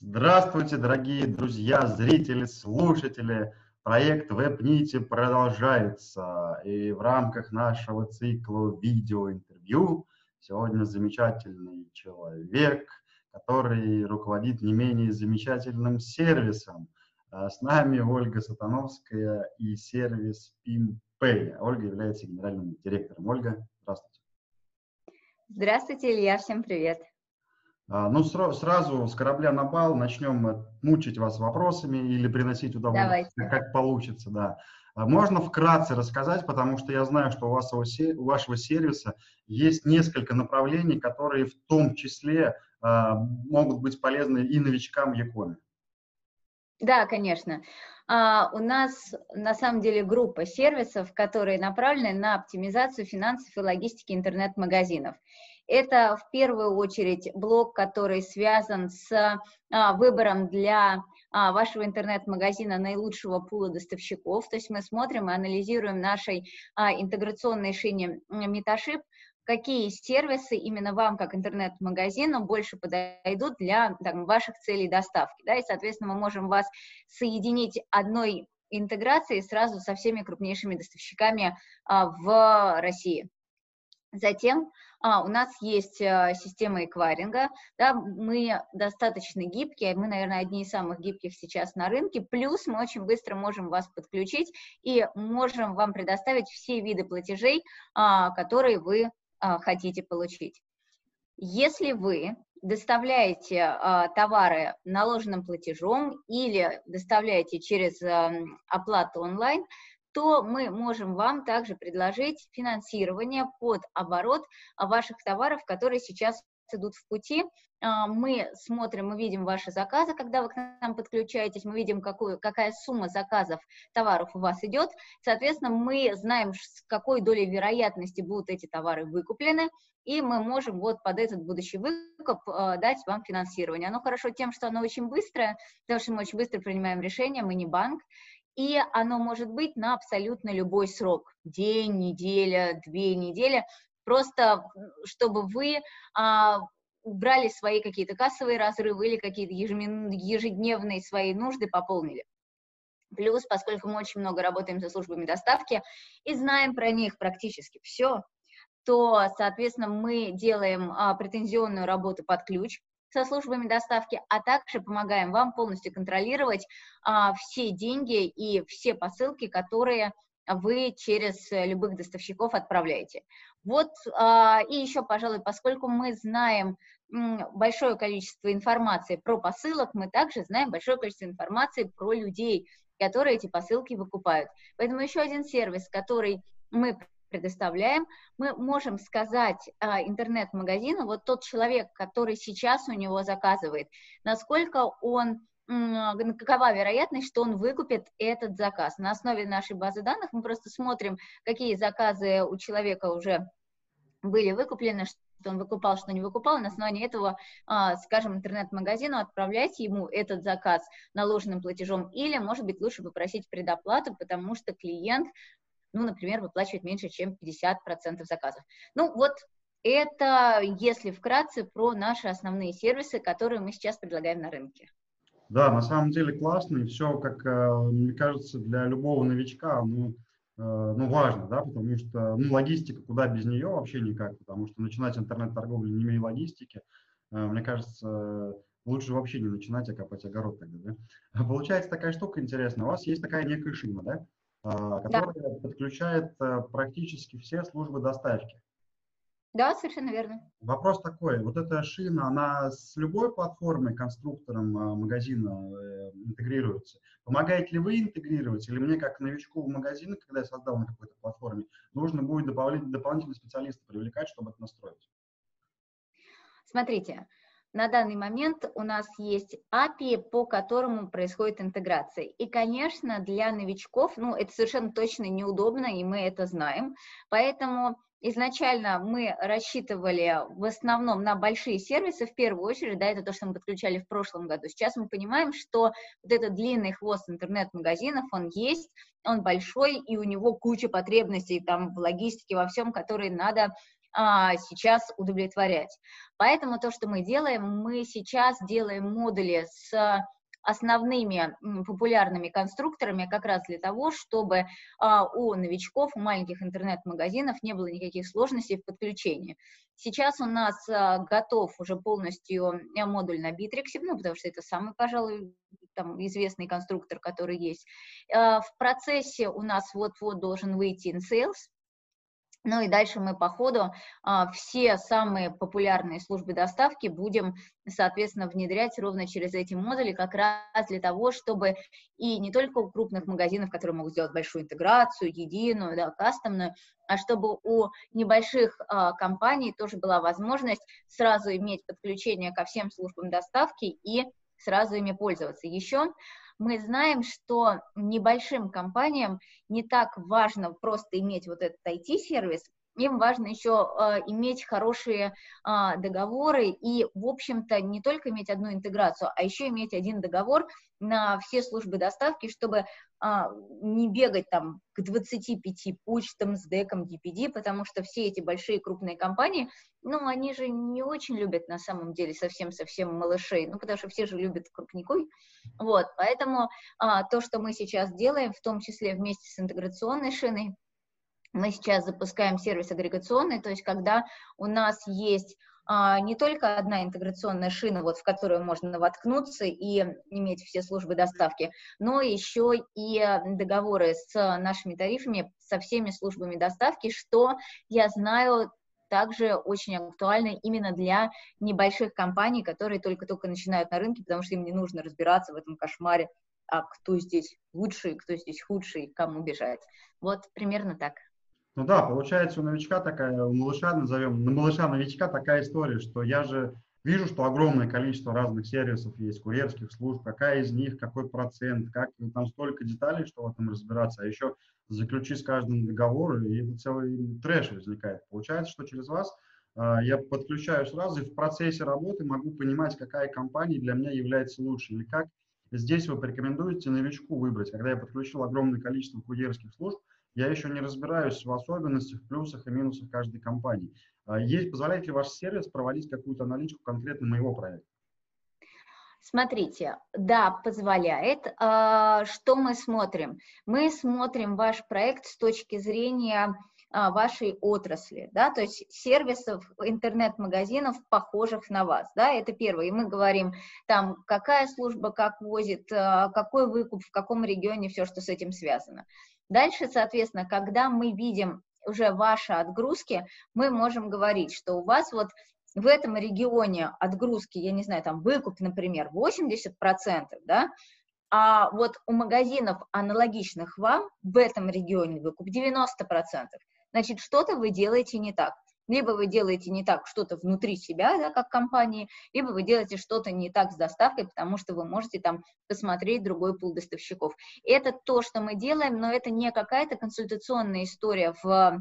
Здравствуйте, дорогие друзья, зрители, слушатели. Проект WebNiti продолжается. И в рамках нашего цикла видеоинтервью сегодня замечательный человек, который руководит не менее замечательным сервисом. А с нами Ольга Сатановская и сервис PimPay. Ольга является генеральным директором. Ольга, здравствуйте. Здравствуйте, Илья, всем привет. А, ну, сразу с корабля на бал начнем мучить вас вопросами или приносить удовольствие, Давайте. как получится, да. А можно вкратце рассказать, потому что я знаю, что у, вас, у вашего сервиса есть несколько направлений, которые в том числе а, могут быть полезны и новичкам в Якоме. Да, конечно. У нас на самом деле группа сервисов, которые направлены на оптимизацию финансов и логистики интернет-магазинов. Это в первую очередь блок, который связан с а, выбором для а, вашего интернет-магазина наилучшего пула доставщиков. То есть мы смотрим и анализируем нашей а, интеграционной шине Metaship, какие сервисы именно вам, как интернет-магазину, больше подойдут для там, ваших целей доставки. Да, и, соответственно, мы можем вас соединить одной интеграцией сразу со всеми крупнейшими доставщиками а, в России. Затем а, у нас есть а, система эквайринга, да, мы достаточно гибкие, мы, наверное, одни из самых гибких сейчас на рынке, плюс мы очень быстро можем вас подключить и можем вам предоставить все виды платежей, а, которые вы а, хотите получить. Если вы доставляете а, товары наложенным платежом или доставляете через а, оплату онлайн, то мы можем вам также предложить финансирование под оборот ваших товаров, которые сейчас идут в пути. А, мы смотрим, мы видим ваши заказы, когда вы к нам подключаетесь, мы видим, какую, какая сумма заказов товаров у вас идет. Соответственно, мы знаем, с какой долей вероятности будут эти товары выкуплены, и мы можем вот под этот будущий выкуп э, дать вам финансирование. Оно хорошо тем, что оно очень быстрое, потому что мы очень быстро принимаем решения, мы не банк, и оно может быть на абсолютно любой срок, день, неделя, две недели, просто чтобы вы а, убрали свои какие-то кассовые разрывы или какие-то ежедневные свои нужды пополнили. Плюс, поскольку мы очень много работаем со службами доставки и знаем про них практически все, то, соответственно, мы делаем а, претензионную работу под ключ, со службами доставки, а также помогаем вам полностью контролировать а, все деньги и все посылки, которые вы через любых доставщиков отправляете. Вот, а, и еще, пожалуй, поскольку мы знаем большое количество информации про посылок, мы также знаем большое количество информации про людей, которые эти посылки выкупают. Поэтому еще один сервис, который мы предоставляем, мы можем сказать а, интернет-магазину, вот тот человек, который сейчас у него заказывает, насколько он какова вероятность, что он выкупит этот заказ. На основе нашей базы данных мы просто смотрим, какие заказы у человека уже были выкуплены, что он выкупал, что не выкупал, и на основании этого, а, скажем, интернет-магазину отправлять ему этот заказ наложенным платежом, или, может быть, лучше попросить предоплату, потому что клиент ну, например, выплачивать меньше, чем 50% заказов. Ну, вот это, если вкратце, про наши основные сервисы, которые мы сейчас предлагаем на рынке. Да, на самом деле классно, и все, как э, мне кажется, для любого новичка, ну, ну, важно, да, потому что, ну, логистика, куда без нее вообще никак, потому что начинать интернет-торговлю, не имея логистики, э, мне кажется, лучше вообще не начинать, а копать огород тогда, да. Получается такая штука интересная, у вас есть такая некая шина, да, которая да. подключает э, практически все службы доставки. Да, совершенно верно. Вопрос такой, вот эта шина, она с любой платформой, конструктором а, магазина э, интегрируется? Помогаете ли вы интегрировать, или мне, как новичку в магазин, когда я создал на какой-то платформе, нужно будет дополнительные специалисты привлекать, чтобы это настроить? Смотрите, на данный момент у нас есть API, по которому происходит интеграция. И, конечно, для новичков, ну, это совершенно точно неудобно, и мы это знаем. Поэтому изначально мы рассчитывали в основном на большие сервисы, в первую очередь, да, это то, что мы подключали в прошлом году. Сейчас мы понимаем, что вот этот длинный хвост интернет-магазинов, он есть, он большой, и у него куча потребностей там в логистике, во всем, которые надо а, сейчас удовлетворять. Поэтому то, что мы делаем, мы сейчас делаем модули с основными популярными конструкторами как раз для того, чтобы а, у новичков, у маленьких интернет-магазинов не было никаких сложностей в подключении. Сейчас у нас а, готов уже полностью э, модуль на Bittrex, ну, потому что это самый, пожалуй, там, известный конструктор, который есть. А, в процессе у нас вот-вот должен выйти InSales, ну и дальше мы по ходу а, все самые популярные службы доставки будем, соответственно, внедрять ровно через эти модули, как раз для того, чтобы и не только у крупных магазинов, которые могут сделать большую интеграцию, единую, да, кастомную, а чтобы у небольших а, компаний тоже была возможность сразу иметь подключение ко всем службам доставки и сразу ими пользоваться. Еще мы знаем, что небольшим компаниям не так важно просто иметь вот этот IT-сервис, им важно еще э, иметь хорошие э, договоры и, в общем-то, не только иметь одну интеграцию, а еще иметь один договор на все службы доставки, чтобы э, не бегать там к 25 почтам с деком DPD, потому что все эти большие крупные компании, ну, они же не очень любят на самом деле совсем-совсем малышей, ну, потому что все же любят крупников, вот, поэтому а, то, что мы сейчас делаем, в том числе вместе с интеграционной шиной, мы сейчас запускаем сервис агрегационный, то есть когда у нас есть а, не только одна интеграционная шина, вот, в которую можно воткнуться и иметь все службы доставки, но еще и договоры с нашими тарифами, со всеми службами доставки, что я знаю также очень актуально именно для небольших компаний, которые только-только начинают на рынке, потому что им не нужно разбираться в этом кошмаре, а кто здесь лучший, кто здесь худший, кому бежать. Вот примерно так. Ну да, получается у новичка такая, у малыша назовем, на малыша-новичка такая история, что я же вижу, что огромное количество разных сервисов есть, курьерских служб, какая из них, какой процент, как там столько деталей, что в этом разбираться, а еще заключи с каждым договор, и целый трэш возникает. Получается, что через вас э, я подключаю сразу и в процессе работы могу понимать, какая компания для меня является лучше, или как здесь вы порекомендуете новичку выбрать. Когда я подключил огромное количество курьерских служб, я еще не разбираюсь в особенностях, плюсах и минусах каждой компании. А, есть, позволяет ли ваш сервис проводить какую-то аналитику конкретно моего проекта? Смотрите, да, позволяет. А, что мы смотрим? Мы смотрим ваш проект с точки зрения а, вашей отрасли, да, то есть сервисов, интернет-магазинов, похожих на вас, да, это первое. И мы говорим, там, какая служба как возит, какой выкуп, в каком регионе, все, что с этим связано. Дальше, соответственно, когда мы видим уже ваши отгрузки, мы можем говорить, что у вас вот в этом регионе отгрузки, я не знаю, там выкуп, например, 80%, да, а вот у магазинов аналогичных вам в этом регионе выкуп 90%. Значит, что-то вы делаете не так. Либо вы делаете не так что-то внутри себя, да, как компании, либо вы делаете что-то не так с доставкой, потому что вы можете там посмотреть другой пул доставщиков. Это то, что мы делаем, но это не какая-то консультационная история в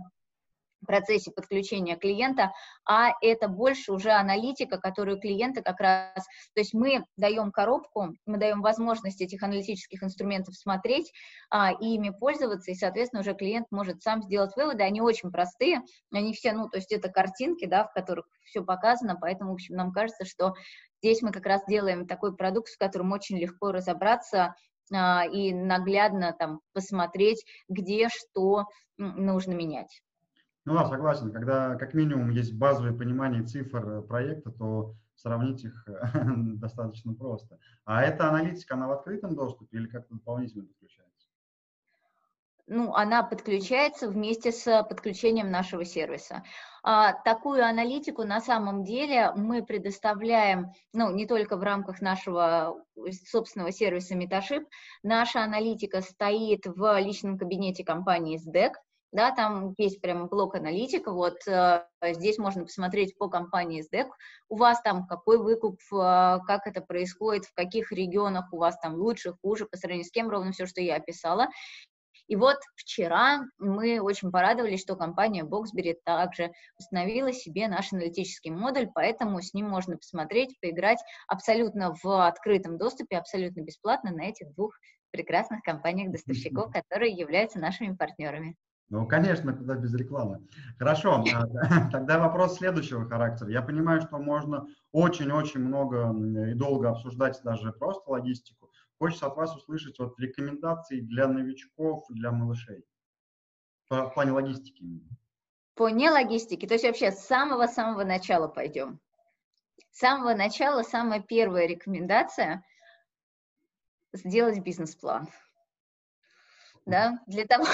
процессе подключения клиента, а это больше уже аналитика, которую клиенты как раз, то есть мы даем коробку, мы даем возможность этих аналитических инструментов смотреть а, и ими пользоваться, и, соответственно, уже клиент может сам сделать выводы, они очень простые, они все, ну, то есть это картинки, да, в которых все показано, поэтому, в общем, нам кажется, что здесь мы как раз делаем такой продукт, с которым очень легко разобраться, а, и наглядно там посмотреть, где что нужно менять. Ну да, согласен. Когда как минимум есть базовое понимание цифр э, проекта, то сравнить их достаточно просто. А эта аналитика, она в открытом доступе или как-то дополнительно подключается? Ну, она подключается вместе с подключением нашего сервиса. А, такую аналитику на самом деле мы предоставляем, ну, не только в рамках нашего собственного сервиса Metaship. Наша аналитика стоит в личном кабинете компании SDEC, да, там есть прямо блок аналитика, вот э, здесь можно посмотреть по компании SDEC, у вас там какой выкуп, э, как это происходит, в каких регионах у вас там лучше, хуже, по сравнению с кем, ровно все, что я описала. И вот вчера мы очень порадовались, что компания Boxberry также установила себе наш аналитический модуль, поэтому с ним можно посмотреть, поиграть абсолютно в открытом доступе, абсолютно бесплатно на этих двух прекрасных компаниях-доставщиков, которые являются нашими партнерами. Ну, конечно, куда без рекламы. Хорошо, а, тогда вопрос следующего характера. Я понимаю, что можно очень-очень много и долго обсуждать даже просто логистику. Хочется от вас услышать вот рекомендации для новичков, для малышей в плане логистики. По не логистике, то есть вообще с самого-самого начала пойдем. С самого начала самая первая рекомендация – сделать бизнес-план. Да, для того,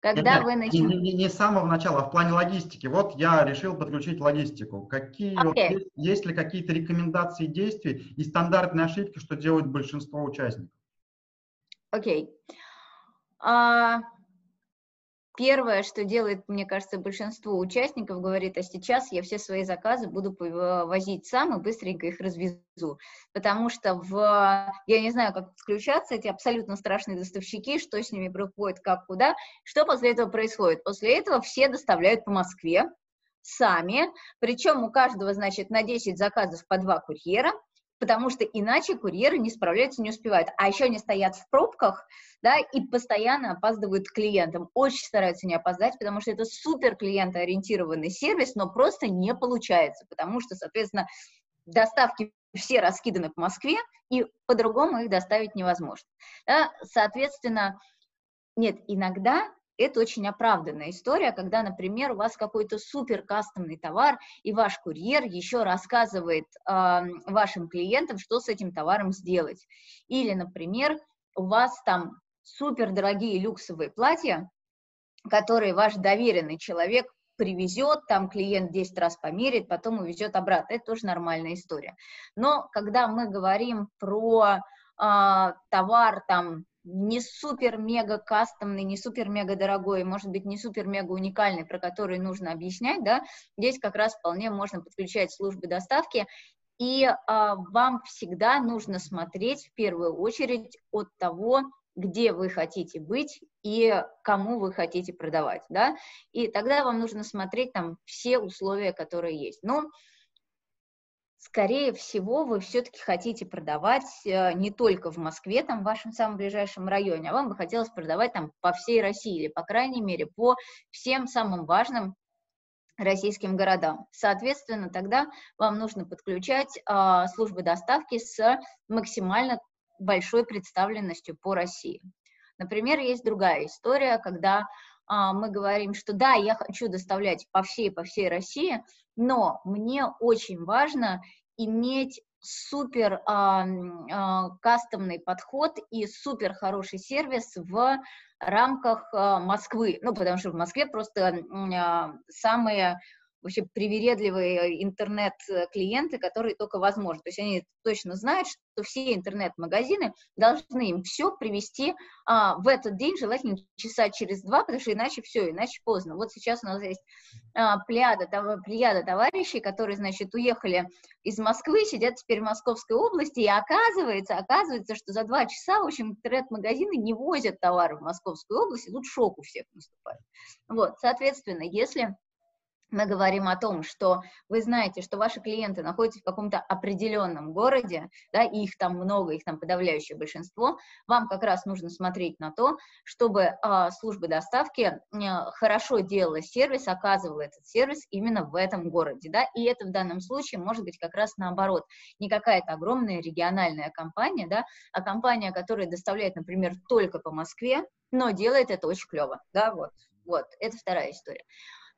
когда нет, вы начнете... Не, не, не с самого начала, а в плане логистики. Вот я решил подключить логистику. Какие, okay. вот, есть, есть ли какие-то рекомендации действий и стандартные ошибки, что делают большинство участников? Окей. Okay. Uh, Первое, что делает, мне кажется, большинство участников, говорит, а сейчас я все свои заказы буду возить сам и быстренько их развезу. Потому что в, я не знаю, как подключаться, эти абсолютно страшные доставщики, что с ними происходит, как, куда. Что после этого происходит? После этого все доставляют по Москве, сами, причем у каждого, значит, на 10 заказов по два курьера, потому что иначе курьеры не справляются, не успевают. А еще они стоят в пробках, да, и постоянно опаздывают клиентам. Очень стараются не опоздать, потому что это супер клиентоориентированный сервис, но просто не получается, потому что, соответственно, доставки все раскиданы по Москве, и по-другому их доставить невозможно. Да, соответственно, нет, иногда это очень оправданная история, когда, например, у вас какой-то супер кастомный товар, и ваш курьер еще рассказывает э, вашим клиентам, что с этим товаром сделать. Или, например, у вас там супер дорогие люксовые платья, которые ваш доверенный человек привезет, там клиент 10 раз померит, потом увезет обратно. Это тоже нормальная история. Но когда мы говорим про э, товар там не супер-мега кастомный, не супер-мега дорогой, может быть, не супер-мега уникальный, про который нужно объяснять, да, здесь как раз вполне можно подключать службы доставки, и а, вам всегда нужно смотреть в первую очередь от того, где вы хотите быть и кому вы хотите продавать, да, и тогда вам нужно смотреть там все условия, которые есть. Ну, скорее всего, вы все-таки хотите продавать э, не только в Москве, там, в вашем самом ближайшем районе, а вам бы хотелось продавать там по всей России или, по крайней мере, по всем самым важным российским городам. Соответственно, тогда вам нужно подключать э, службы доставки с максимально большой представленностью по России. Например, есть другая история, когда мы говорим, что да, я хочу доставлять по всей, по всей России, но мне очень важно иметь супер а, а, кастомный подход и супер хороший сервис в рамках а, Москвы, ну, потому что в Москве просто а, самые вообще привередливые интернет-клиенты, которые только возможно. То есть они точно знают, что все интернет-магазины должны им все привести а, в этот день, желательно часа через два, потому что иначе все, иначе поздно. Вот сейчас у нас есть а, плеяда, плеяда товарищей, которые, значит, уехали из Москвы, сидят теперь в Московской области, и оказывается, оказывается, что за два часа, в общем, интернет-магазины не возят товары в Московскую область, и тут шок у всех наступает. Вот, соответственно, если мы говорим о том, что вы знаете, что ваши клиенты находятся в каком-то определенном городе, да, и их там много, их там подавляющее большинство, вам как раз нужно смотреть на то, чтобы э, служба доставки э, хорошо делала сервис, оказывала этот сервис именно в этом городе, да, и это в данном случае может быть как раз наоборот, не какая-то огромная региональная компания, да, а компания, которая доставляет, например, только по Москве, но делает это очень клево, да, вот, вот, это вторая история.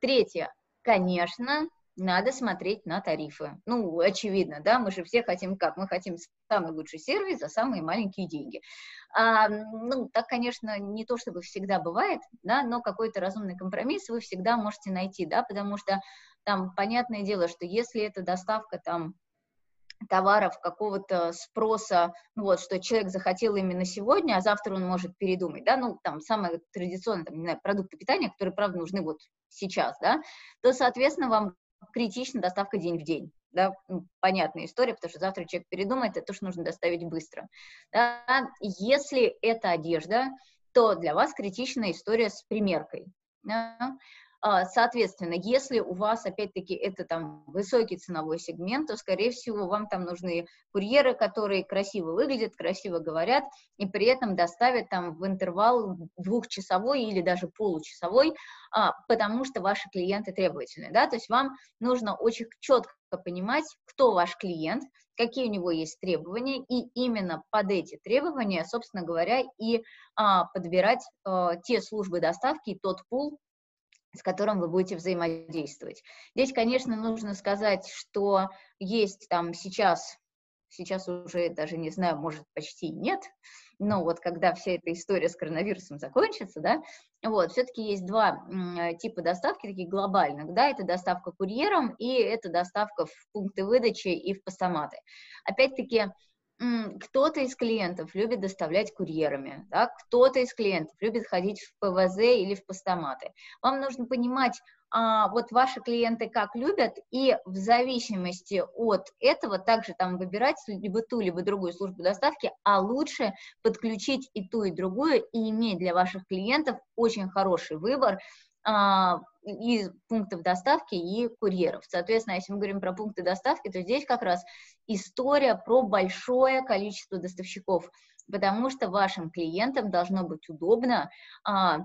Третье, конечно, надо смотреть на тарифы. Ну, очевидно, да, мы же все хотим как? Мы хотим самый лучший сервис за самые маленькие деньги. А, ну, так, конечно, не то чтобы всегда бывает, да, но какой-то разумный компромисс вы всегда можете найти, да, потому что там, понятное дело, что если это доставка там товаров, какого-то спроса, ну вот, что человек захотел именно сегодня, а завтра он может передумать, да, ну, там, самые традиционные, там, не знаю, продукты питания, которые, правда, нужны вот сейчас, да, то, соответственно, вам критична доставка день в день, да, ну, понятная история, потому что завтра человек передумает, это тоже нужно доставить быстро. Да? Если это одежда, то для вас критичная история с примеркой. Да? А, соответственно, если у вас, опять-таки, это там высокий ценовой сегмент, то, скорее всего, вам там нужны курьеры, которые красиво выглядят, красиво говорят, и при этом доставят там в интервал двухчасовой или даже получасовой, а, потому что ваши клиенты требовательны, да, то есть вам нужно очень четко понимать, кто ваш клиент, какие у него есть требования, и именно под эти требования, собственно говоря, и а, подбирать а, те службы доставки, тот пул, с которым вы будете взаимодействовать. Здесь, конечно, нужно сказать, что есть там сейчас, сейчас уже даже не знаю, может почти нет, но вот когда вся эта история с коронавирусом закончится, да, вот, все-таки есть два типа доставки, таких глобальных, да, это доставка курьером и это доставка в пункты выдачи и в постаматы. Опять-таки, кто-то из клиентов любит доставлять курьерами, да, кто-то из клиентов любит ходить в ПВЗ или в постаматы. Вам нужно понимать, а, вот ваши клиенты как любят, и в зависимости от этого также там выбирать либо ту, либо другую службу доставки, а лучше подключить и ту, и другую, и иметь для ваших клиентов очень хороший выбор, а, из пунктов доставки и курьеров. Соответственно, если мы говорим про пункты доставки, то здесь как раз история про большое количество доставщиков, потому что вашим клиентам должно быть удобно а,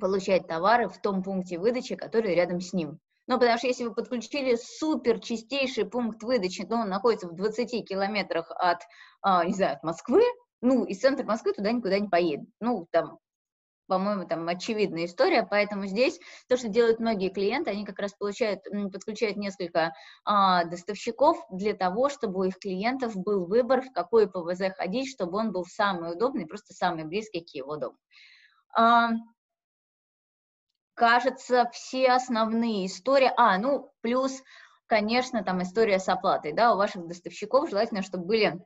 получать товары в том пункте выдачи, который рядом с ним. Ну, потому что если вы подключили супер чистейший пункт выдачи, то он находится в 20 километрах от, а, не знаю, от Москвы, ну, из центра Москвы туда никуда не поедет. Ну, там по-моему, там очевидная история, поэтому здесь то, что делают многие клиенты, они как раз получают, подключают несколько а, доставщиков для того, чтобы у их клиентов был выбор, в какой ПВЗ ходить, чтобы он был самый удобный, просто самый близкий к его дому. А, кажется, все основные истории, а, ну, плюс, конечно, там история с оплатой, да, у ваших доставщиков желательно, чтобы были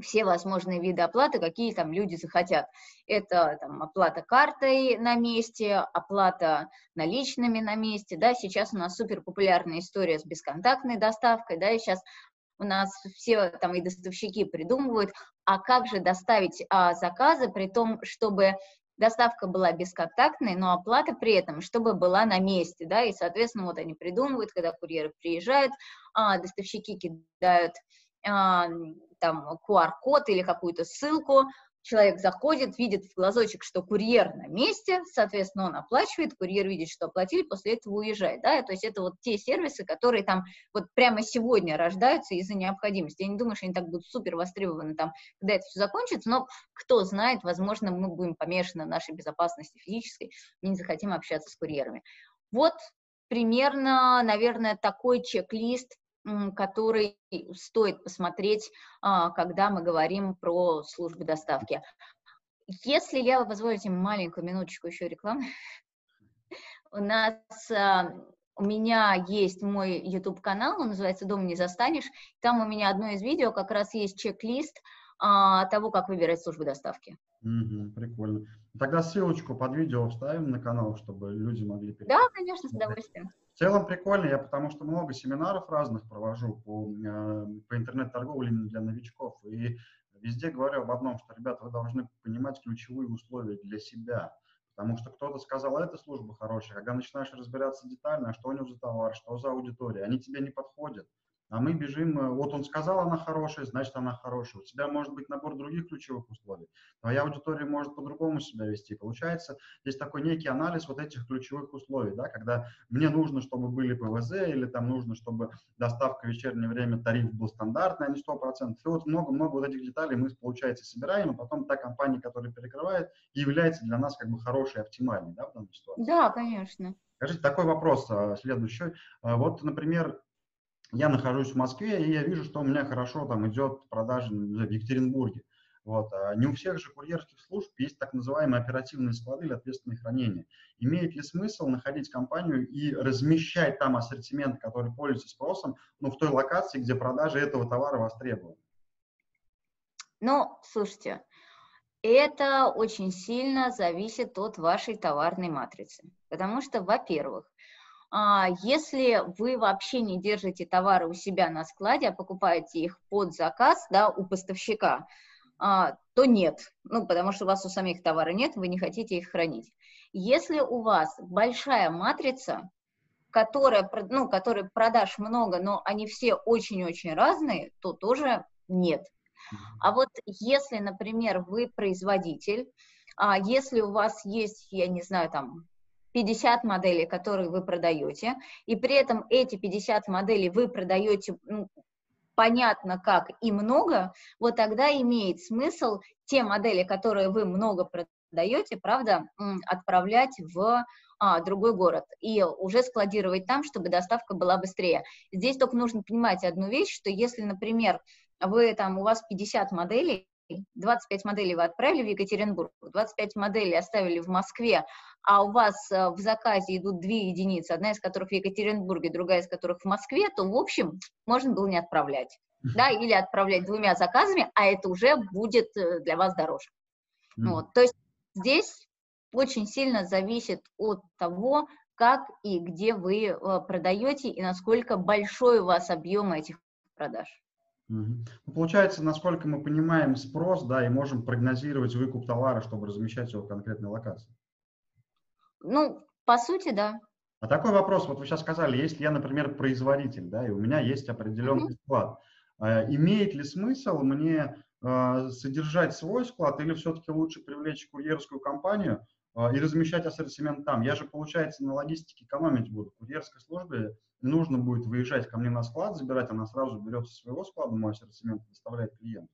все возможные виды оплаты, какие там люди захотят. Это там, оплата картой на месте, оплата наличными на месте, да, сейчас у нас супер популярная история с бесконтактной доставкой, да, и сейчас у нас все там и доставщики придумывают, а как же доставить а, заказы, при том, чтобы доставка была бесконтактной, но оплата при этом, чтобы была на месте, да, и, соответственно, вот они придумывают, когда курьеры приезжают, а, доставщики кидают а, там QR-код или какую-то ссылку, человек заходит, видит в глазочек, что курьер на месте, соответственно, он оплачивает, курьер видит, что оплатили, после этого уезжает, да, то есть это вот те сервисы, которые там вот прямо сегодня рождаются из-за необходимости. Я не думаю, что они так будут супер востребованы там, когда это все закончится, но кто знает, возможно, мы будем помешаны на нашей безопасности физической и не захотим общаться с курьерами. Вот примерно, наверное, такой чек-лист который стоит посмотреть, а, когда мы говорим про службы доставки. Если я позволите маленькую минуточку еще рекламы, у нас а, у меня есть мой YouTube-канал, он называется «Дом не застанешь». Там у меня одно из видео как раз есть чек-лист а, того, как выбирать службы доставки. Угу, прикольно. Тогда ссылочку под видео вставим на канал, чтобы люди могли... Да, конечно, с удовольствием. В целом прикольно, я потому что много семинаров разных провожу по, э, по интернет-торговле для новичков. И везде говорю об одном, что, ребята, вы должны понимать ключевые условия для себя. Потому что кто-то сказал, а эта служба хорошая, когда начинаешь разбираться детально, что у него за товар, что за аудитория, они тебе не подходят. А мы бежим, э, вот он сказал, она хорошая, значит, она хорошая. У тебя может быть набор других ключевых условий. Твоя аудитория может по-другому себя вести. Получается, здесь такой некий анализ вот этих ключевых условий, да, когда мне нужно, чтобы были ПВЗ, или там нужно, чтобы доставка в вечернее время, тариф был стандартный, а не 100%. И вот много-много вот этих деталей мы, получается, собираем, и потом та компания, которая перекрывает, является для нас как бы хорошей, оптимальной, да, в данной ситуации. Да, конечно. Скажите, такой вопрос а, следующий. А, вот, например, я нахожусь в Москве, и я вижу, что у меня хорошо там идет продажа в Екатеринбурге. Вот. А не у всех же курьерских служб есть так называемые оперативные склады или ответственное хранение. Имеет ли смысл находить компанию и размещать там ассортимент, который пользуется спросом, ну, в той локации, где продажа этого товара востребованы? Ну, слушайте, это очень сильно зависит от вашей товарной матрицы. Потому что, во-первых, если вы вообще не держите товары у себя на складе, а покупаете их под заказ да, у поставщика, а, то нет, ну, потому что у вас у самих товара нет, вы не хотите их хранить. Если у вас большая матрица, которая, ну, которой продаж много, но они все очень-очень разные, то тоже нет. А вот если, например, вы производитель, а если у вас есть, я не знаю, там 50 моделей, которые вы продаете, и при этом эти 50 моделей вы продаете ну, понятно как и много, вот тогда имеет смысл те модели, которые вы много продаете, правда, отправлять в а, другой город и уже складировать там, чтобы доставка была быстрее. Здесь только нужно понимать одну вещь, что если, например, вы там, у вас 50 моделей, 25 моделей вы отправили в Екатеринбург, 25 моделей оставили в Москве, а у вас э, в заказе идут две единицы, одна из которых в Екатеринбурге, другая из которых в Москве, то, в общем, можно было не отправлять. Да, или отправлять двумя заказами, а это уже будет э, для вас дороже. Mm. Вот, то есть здесь очень сильно зависит от того, как и где вы э, продаете и насколько большой у вас объем этих продаж. Ну, получается, насколько мы понимаем спрос, да, и можем прогнозировать выкуп товара, чтобы размещать его в конкретной локации. Ну, по сути, да. А такой вопрос, вот вы сейчас сказали, если я, например, производитель, да, и у меня есть определенный mm-hmm. склад, э, имеет ли смысл мне э, содержать свой склад или все-таки лучше привлечь курьерскую компанию э, и размещать ассортимент там? Я же, получается, на логистике экономить буду. Курьерской службе нужно будет выезжать ко мне на склад, забирать, она сразу берет со своего склада мой ассортимент и доставляет клиенту.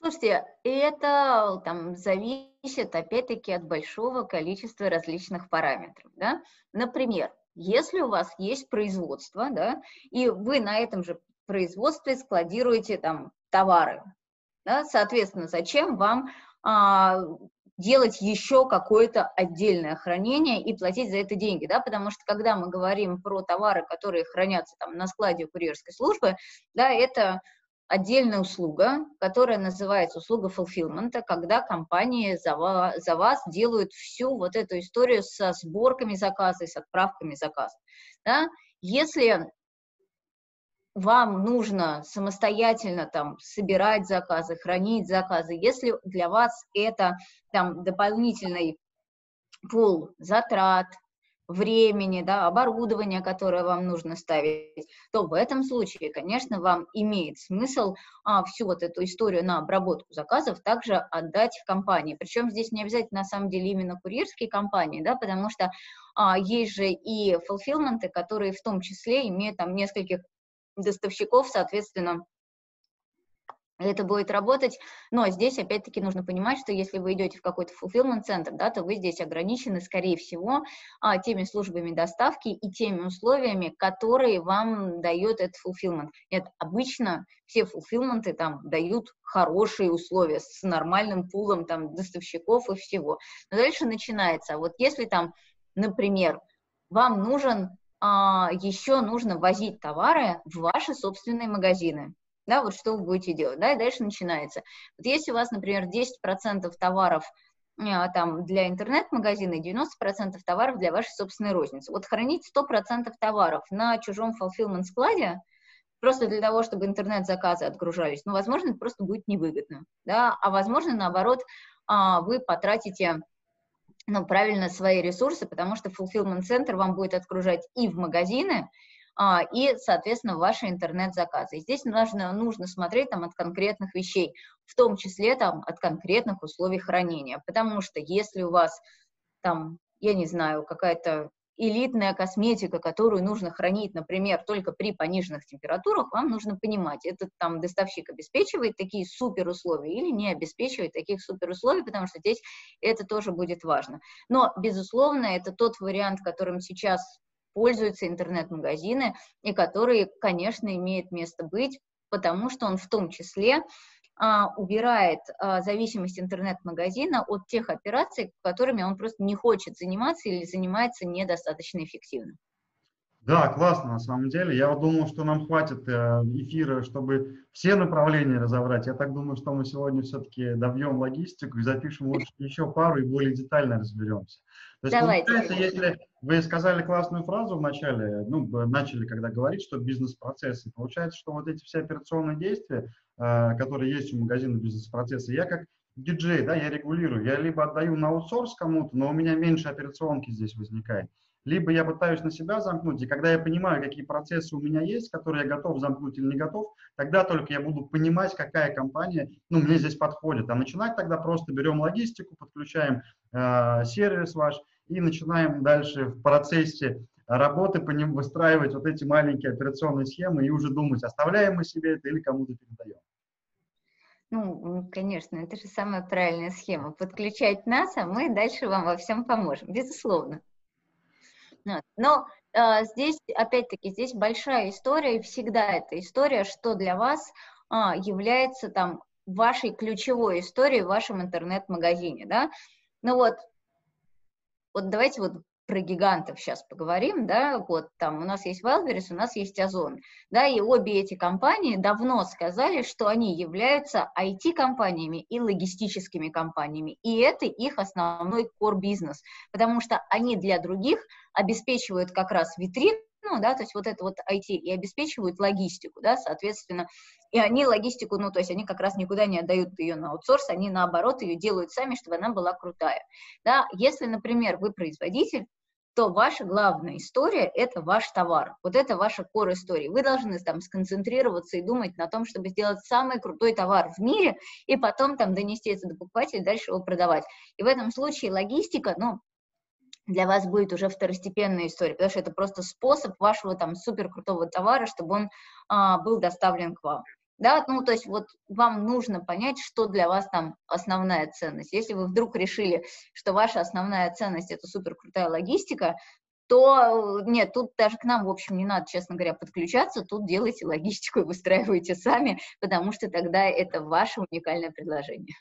Слушайте, это там зависит опять-таки от большого количества различных параметров. Да? Например, если у вас есть производство, да, и вы на этом же производстве складируете там товары, да, соответственно, зачем вам а, делать еще какое-то отдельное хранение и платить за это деньги, да, потому что когда мы говорим про товары, которые хранятся там на складе курьерской службы, да, это отдельная услуга, которая называется услуга fulfillment, когда компании за вас, за вас делают всю вот эту историю со сборками заказа и с отправками заказа. Да? Если вам нужно самостоятельно там собирать заказы, хранить заказы, если для вас это там дополнительный пул затрат, времени, да, оборудования, которое вам нужно ставить, то в этом случае, конечно, вам имеет смысл а, всю вот эту историю на обработку заказов также отдать в компании. Причем здесь не обязательно на самом деле именно курьерские компании, да, потому что а, есть же и fulfillment, которые в том числе имеют там нескольких доставщиков, соответственно, это будет работать, но здесь опять-таки нужно понимать, что если вы идете в какой-то fulfillment центр, да, то вы здесь ограничены, скорее всего, а, теми службами доставки и теми условиями, которые вам дает этот fulfillment. Нет, обычно все fulfillment там дают хорошие условия с нормальным пулом там доставщиков и всего. Но дальше начинается, вот если там, например, вам нужен а, еще нужно возить товары в ваши собственные магазины. Да, вот что вы будете делать, да, и дальше начинается. Вот если у вас, например, 10% товаров а, там для интернет-магазина и 90% товаров для вашей собственной розницы. Вот хранить 100% товаров на чужом fulfillment складе просто для того, чтобы интернет-заказы отгружались, ну, возможно, это просто будет невыгодно, да, а возможно, наоборот, а, вы потратите ну, правильно свои ресурсы, потому что fulfillment центр вам будет отгружать и в магазины, а, и, соответственно, ваши интернет-заказы. здесь нужно, нужно смотреть там от конкретных вещей, в том числе там от конкретных условий хранения, потому что если у вас там, я не знаю, какая-то элитная косметика, которую нужно хранить, например, только при пониженных температурах, вам нужно понимать, этот там доставщик обеспечивает такие супер условия или не обеспечивает таких супер условий, потому что здесь это тоже будет важно. Но, безусловно, это тот вариант, которым сейчас пользуются интернет-магазины и который, конечно, имеет место быть, потому что он в том числе убирает а, зависимость интернет-магазина от тех операций, которыми он просто не хочет заниматься или занимается недостаточно эффективно. Да, классно на самом деле. Я вот думал, что нам хватит э, эфира, чтобы все направления разобрать. Я так думаю, что мы сегодня все-таки добьем логистику и запишем лучше еще пару и более детально разберемся. То есть, Давайте. получается, если вы сказали классную фразу в начале, ну, начали когда говорить, что бизнес-процессы, получается, что вот эти все операционные действия, которые есть у магазина бизнес-процесса, я как диджей, да, я регулирую. Я либо отдаю на аутсорс кому-то, но у меня меньше операционки здесь возникает. Либо я пытаюсь на себя замкнуть, и когда я понимаю, какие процессы у меня есть, которые я готов замкнуть или не готов, тогда только я буду понимать, какая компания ну, мне здесь подходит. А начинать тогда просто берем логистику, подключаем э, сервис ваш и начинаем дальше в процессе работы по ним выстраивать вот эти маленькие операционные схемы и уже думать, оставляем мы себе это или кому-то передаем. Ну, конечно, это же самая правильная схема. Подключать нас, а мы дальше вам во всем поможем, безусловно. Но э, здесь, опять-таки, здесь большая история, и всегда эта история, что для вас э, является там вашей ключевой историей в вашем интернет-магазине, да. Ну вот, вот давайте вот про гигантов сейчас поговорим, да, вот там у нас есть Wildberries, у нас есть Озон, да, и обе эти компании давно сказали, что они являются IT-компаниями и логистическими компаниями, и это их основной core бизнес, потому что они для других обеспечивают как раз витрину, ну, да, то есть вот это вот IT, и обеспечивают логистику, да, соответственно, и они логистику, ну, то есть они как раз никуда не отдают ее на аутсорс, они наоборот ее делают сами, чтобы она была крутая, да, если, например, вы производитель, то ваша главная история – это ваш товар. Вот это ваша core история. Вы должны там сконцентрироваться и думать на том, чтобы сделать самый крутой товар в мире, и потом там донести это до покупателя дальше его продавать. И в этом случае логистика, ну, для вас будет уже второстепенная история, потому что это просто способ вашего там супер крутого товара, чтобы он а, был доставлен к вам. Да, ну, то есть вот вам нужно понять, что для вас там основная ценность. Если вы вдруг решили, что ваша основная ценность – это супер крутая логистика, то нет, тут даже к нам, в общем, не надо, честно говоря, подключаться, тут делайте логистику и выстраивайте сами, потому что тогда это ваше уникальное предложение.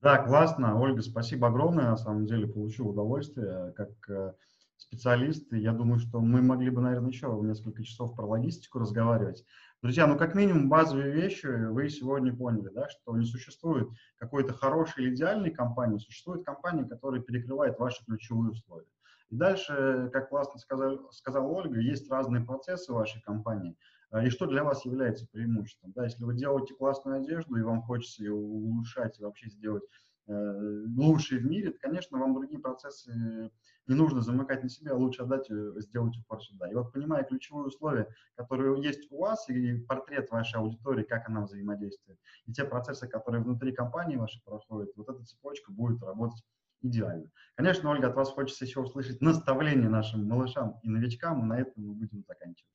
Да, классно. Ольга, спасибо огромное. На самом деле получил удовольствие как э, специалист. Я думаю, что мы могли бы, наверное, еще несколько часов про логистику разговаривать. Друзья, ну как минимум базовые вещи вы сегодня поняли, да, что не существует какой-то хорошей или идеальной компании, существует компания, которая перекрывает ваши ключевые условия. И дальше, как классно сказал, сказала Ольга, есть разные процессы в вашей компании. А, и что для вас является преимуществом? Да, если вы делаете классную одежду, и вам хочется ее улучшать и вообще сделать э, лучшей в мире, то, конечно, вам другие процессы не нужно замыкать на себя, а лучше отдать, сделать упор сюда. И вот понимая ключевые условия, которые есть у вас, и портрет вашей аудитории, как она взаимодействует, и те процессы, которые внутри компании вашей проходят, вот эта цепочка будет работать идеально. Конечно, Ольга, от вас хочется еще услышать наставление нашим малышам и новичкам, и на этом мы будем заканчивать.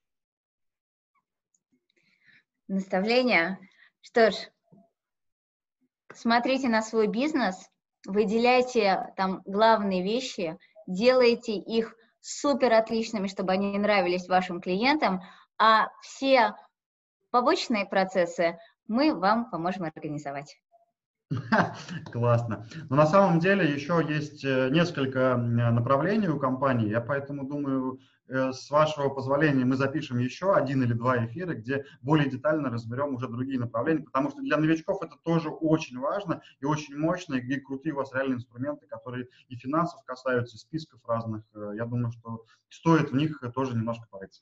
Наставление? Что ж, смотрите на свой бизнес, выделяйте там главные вещи, делайте их супер отличными, чтобы они нравились вашим клиентам, а все побочные процессы мы вам поможем организовать. Классно. Но на самом деле еще есть э, несколько направлений у компании. Я поэтому думаю, э, с вашего позволения мы запишем еще один или два эфира, где более детально разберем уже другие направления, потому что для новичков это тоже очень важно и очень мощно, и крутые у вас реальные инструменты, которые и финансов касаются, и списков разных. Э, я думаю, что стоит в них тоже немножко порыться.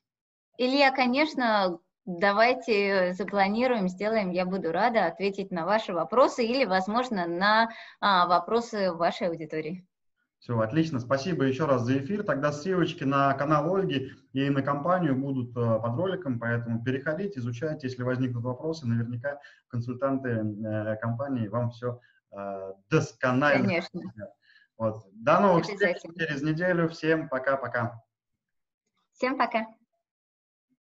Илья, конечно, Давайте запланируем, сделаем. Я буду рада ответить на ваши вопросы или, возможно, на а, вопросы вашей аудитории. Все, отлично. Спасибо еще раз за эфир. Тогда ссылочки на канал Ольги и на компанию будут э, под роликом, поэтому переходите, изучайте. Если возникнут вопросы, наверняка консультанты э, компании вам все э, досконально. Конечно. Вот. До новых встреч через неделю. Всем пока-пока. Всем пока.